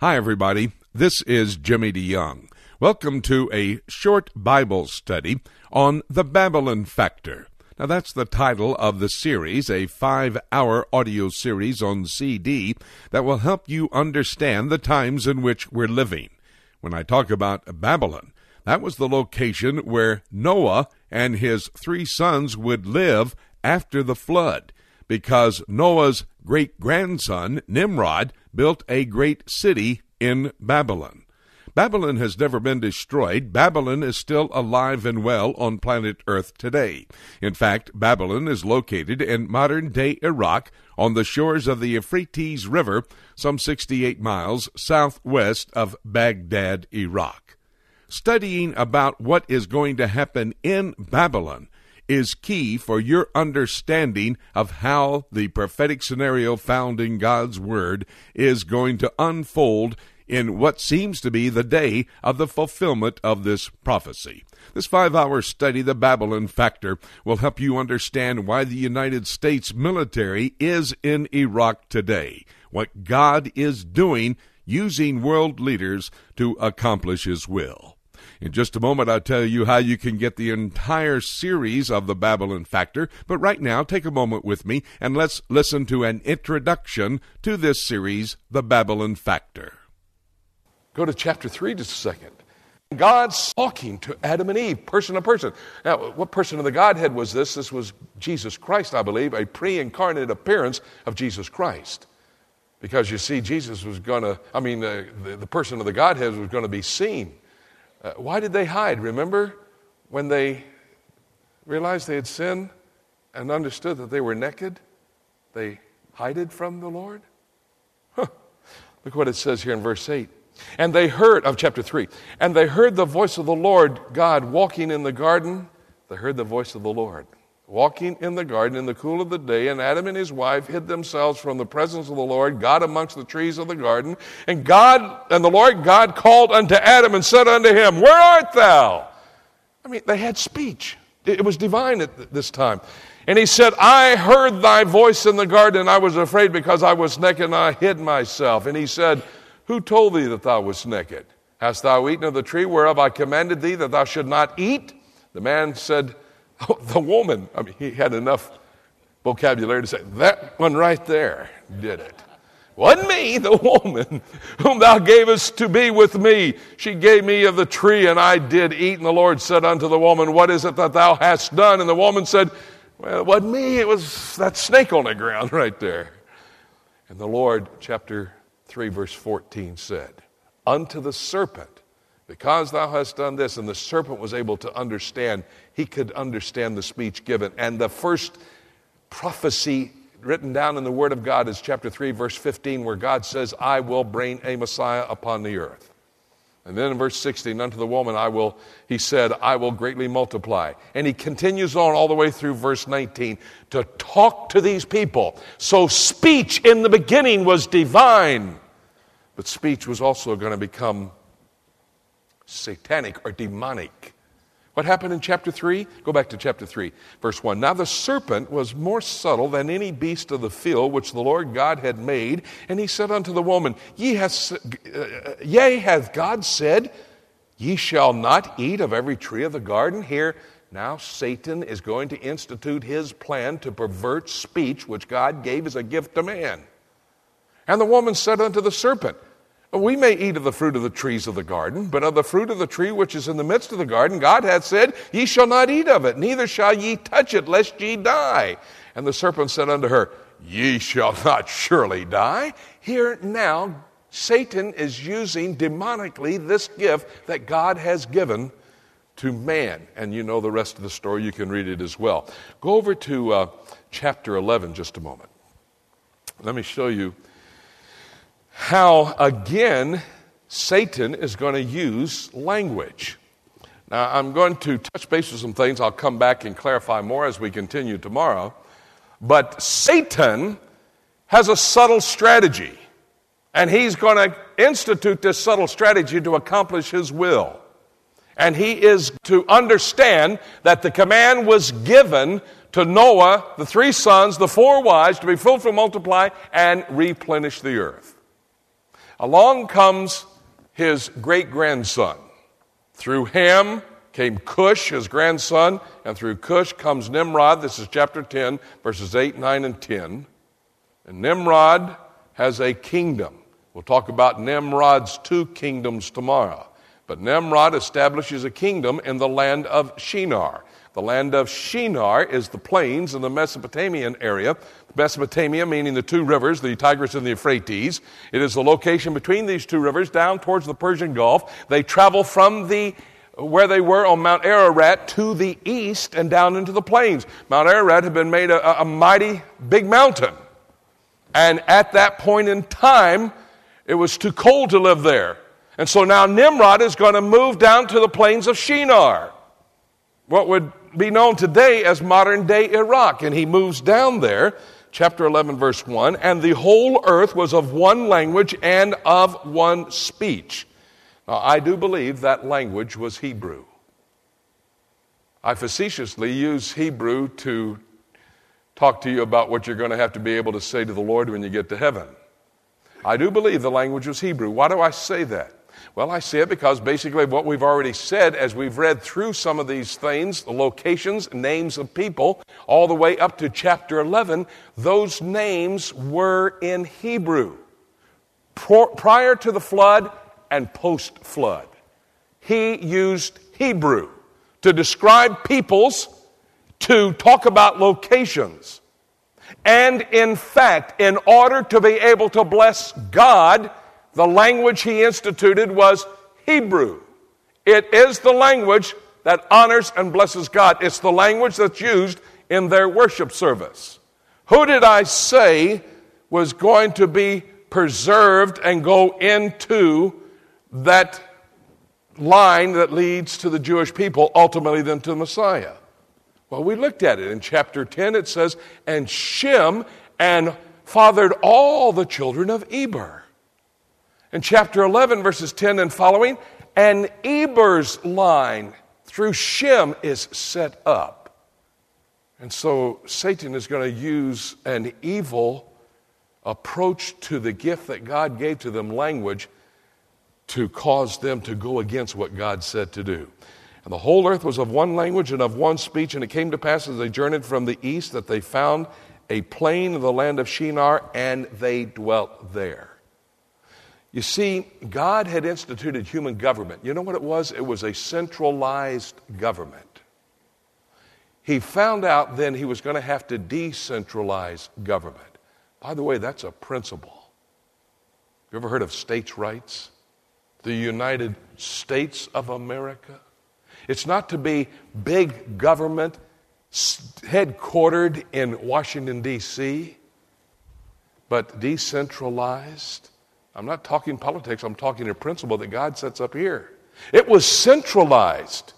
Hi, everybody. This is Jimmy DeYoung. Welcome to a short Bible study on the Babylon Factor. Now, that's the title of the series, a five hour audio series on CD that will help you understand the times in which we're living. When I talk about Babylon, that was the location where Noah and his three sons would live after the flood, because Noah's great grandson, Nimrod, built a great city in Babylon. Babylon has never been destroyed. Babylon is still alive and well on planet Earth today. In fact, Babylon is located in modern day Iraq on the shores of the Euphrates River, some 68 miles southwest of Baghdad, Iraq. Studying about what is going to happen in Babylon is key for your understanding of how the prophetic scenario found in God's Word is going to unfold in what seems to be the day of the fulfillment of this prophecy. This five hour study, The Babylon Factor, will help you understand why the United States military is in Iraq today, what God is doing using world leaders to accomplish His will. In just a moment, I'll tell you how you can get the entire series of the Babylon Factor. But right now, take a moment with me and let's listen to an introduction to this series, The Babylon Factor. Go to chapter 3 just a second. God's talking to Adam and Eve, person to person. Now, what person of the Godhead was this? This was Jesus Christ, I believe, a pre incarnate appearance of Jesus Christ. Because you see, Jesus was going to, I mean, uh, the, the person of the Godhead was going to be seen. Uh, why did they hide? Remember when they realized they had sinned and understood that they were naked? They hided from the Lord? Huh. Look what it says here in verse 8. And they heard, of chapter 3, and they heard the voice of the Lord God walking in the garden. They heard the voice of the Lord walking in the garden in the cool of the day, and Adam and his wife hid themselves from the presence of the Lord, God amongst the trees of the garden. And God and the Lord God called unto Adam and said unto him, Where art thou? I mean, they had speech. It was divine at this time. And he said, I heard thy voice in the garden, and I was afraid because I was naked, and I hid myself. And he said, Who told thee that thou wast naked? Hast thou eaten of the tree whereof I commanded thee that thou should not eat? The man said, the woman, I mean, he had enough vocabulary to say, that one right there did it. Wasn't me, the woman whom thou gavest to be with me. She gave me of the tree, and I did eat. And the Lord said unto the woman, What is it that thou hast done? And the woman said, Well, it wasn't me, it was that snake on the ground right there. And the Lord, chapter 3, verse 14, said, Unto the serpent, because thou hast done this, and the serpent was able to understand, he could understand the speech given. And the first prophecy written down in the Word of God is chapter 3, verse 15, where God says, I will bring a Messiah upon the earth. And then in verse 16, unto the woman, I will, he said, I will greatly multiply. And he continues on all the way through verse 19 to talk to these people. So speech in the beginning was divine, but speech was also going to become satanic or demonic. What happened in chapter 3? Go back to chapter 3, verse 1. Now the serpent was more subtle than any beast of the field which the Lord God had made. And he said unto the woman, Ye uh, Yea, hath God said, Ye shall not eat of every tree of the garden? Here, now Satan is going to institute his plan to pervert speech which God gave as a gift to man. And the woman said unto the serpent, we may eat of the fruit of the trees of the garden, but of the fruit of the tree which is in the midst of the garden, God hath said, Ye shall not eat of it, neither shall ye touch it, lest ye die. And the serpent said unto her, Ye shall not surely die. Here now, Satan is using demonically this gift that God has given to man. And you know the rest of the story, you can read it as well. Go over to uh, chapter 11 just a moment. Let me show you how, again, Satan is going to use language. Now, I'm going to touch base with some things. I'll come back and clarify more as we continue tomorrow. But Satan has a subtle strategy, and he's going to institute this subtle strategy to accomplish his will. And he is to understand that the command was given to Noah, the three sons, the four wives, to be fruitful, multiply, and replenish the earth. Along comes his great grandson. Through Ham came Cush, his grandson, and through Cush comes Nimrod. This is chapter 10, verses 8, 9, and 10. And Nimrod has a kingdom. We'll talk about Nimrod's two kingdoms tomorrow. But Nimrod establishes a kingdom in the land of Shinar. The land of Shinar is the plains in the Mesopotamian area. Mesopotamia, meaning the two rivers, the Tigris and the Euphrates. It is the location between these two rivers down towards the Persian Gulf. They travel from the where they were on Mount Ararat to the east and down into the plains. Mount Ararat had been made a, a mighty big mountain. And at that point in time, it was too cold to live there. And so now Nimrod is going to move down to the plains of Shinar, what would be known today as modern day Iraq. And he moves down there, chapter 11, verse 1, and the whole earth was of one language and of one speech. Now, I do believe that language was Hebrew. I facetiously use Hebrew to talk to you about what you're going to have to be able to say to the Lord when you get to heaven. I do believe the language was Hebrew. Why do I say that? Well, I say it because basically what we've already said as we've read through some of these things, the locations, names of people, all the way up to chapter 11, those names were in Hebrew. Prior to the flood and post flood, he used Hebrew to describe peoples, to talk about locations. And in fact, in order to be able to bless God, the language he instituted was Hebrew. It is the language that honors and blesses God. It's the language that's used in their worship service. Who did I say was going to be preserved and go into that line that leads to the Jewish people, ultimately then to the Messiah? Well, we looked at it in chapter 10. It says, And Shem and fathered all the children of Eber. In chapter 11, verses 10 and following, and Eber's line through Shem is set up. And so Satan is going to use an evil approach to the gift that God gave to them, language, to cause them to go against what God said to do. And the whole earth was of one language and of one speech, and it came to pass as they journeyed from the east that they found a plain in the land of Shinar, and they dwelt there. You see, God had instituted human government. You know what it was? It was a centralized government. He found out then he was going to have to decentralize government. By the way, that's a principle. You ever heard of states' rights? The United States of America? It's not to be big government headquartered in Washington, D.C., but decentralized I'm not talking politics, I'm talking a principle that God sets up here. It was centralized.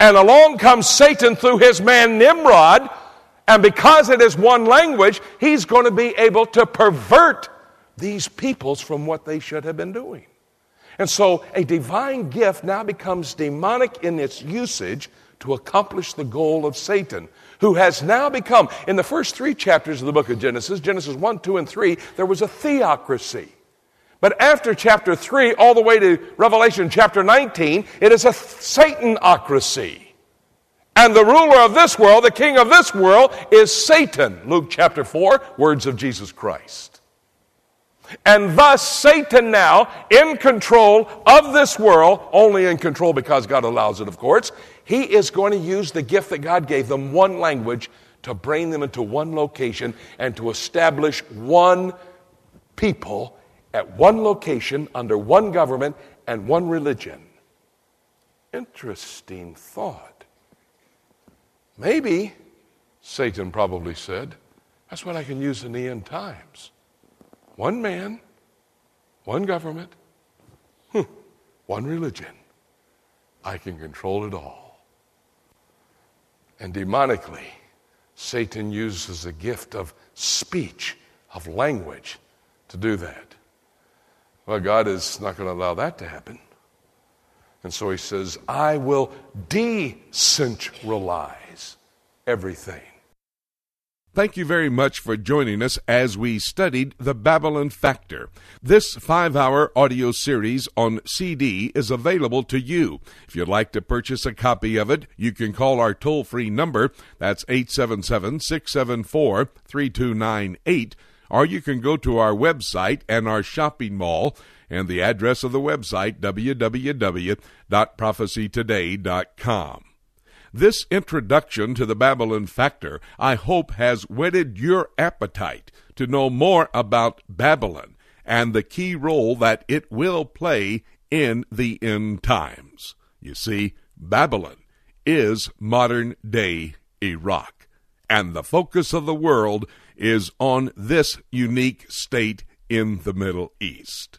And along comes Satan through his man Nimrod, and because it is one language, he's going to be able to pervert these peoples from what they should have been doing. And so a divine gift now becomes demonic in its usage to accomplish the goal of Satan, who has now become, in the first three chapters of the book of Genesis, Genesis 1, 2, and 3, there was a theocracy. But after chapter 3, all the way to Revelation chapter 19, it is a Satanocracy. And the ruler of this world, the king of this world, is Satan. Luke chapter 4, words of Jesus Christ. And thus, Satan now, in control of this world, only in control because God allows it, of course, he is going to use the gift that God gave them, one language, to bring them into one location and to establish one people at one location under one government and one religion. Interesting thought. Maybe, Satan probably said, that's what I can use in the end times. One man, one government, hmm, one religion. I can control it all. And demonically, Satan uses the gift of speech, of language, to do that. Well, God is not going to allow that to happen. And so he says, I will decentralize everything. Thank you very much for joining us as we studied the Babylon Factor. This five hour audio series on CD is available to you. If you'd like to purchase a copy of it, you can call our toll free number. That's 877 674 3298. Or you can go to our website and our shopping mall and the address of the website www.prophecytoday.com. This introduction to the Babylon Factor, I hope, has whetted your appetite to know more about Babylon and the key role that it will play in the end times. You see, Babylon is modern day Iraq, and the focus of the world is on this unique state in the Middle East.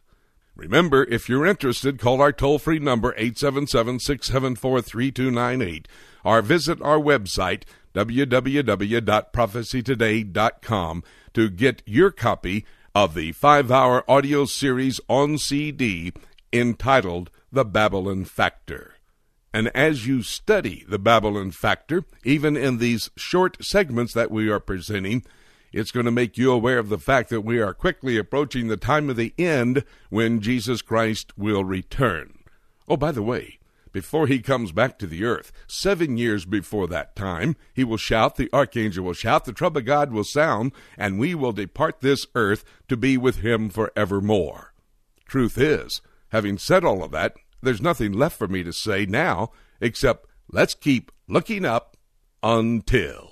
Remember, if you're interested, call our toll free number 877 674 3298 or visit our website www.prophecytoday.com to get your copy of the five hour audio series on CD entitled The Babylon Factor. And as you study the Babylon Factor, even in these short segments that we are presenting, it's going to make you aware of the fact that we are quickly approaching the time of the end when Jesus Christ will return. Oh, by the way, before he comes back to the earth, seven years before that time, he will shout, the archangel will shout, the trumpet of God will sound, and we will depart this earth to be with him forevermore. Truth is, having said all of that, there's nothing left for me to say now except let's keep looking up until.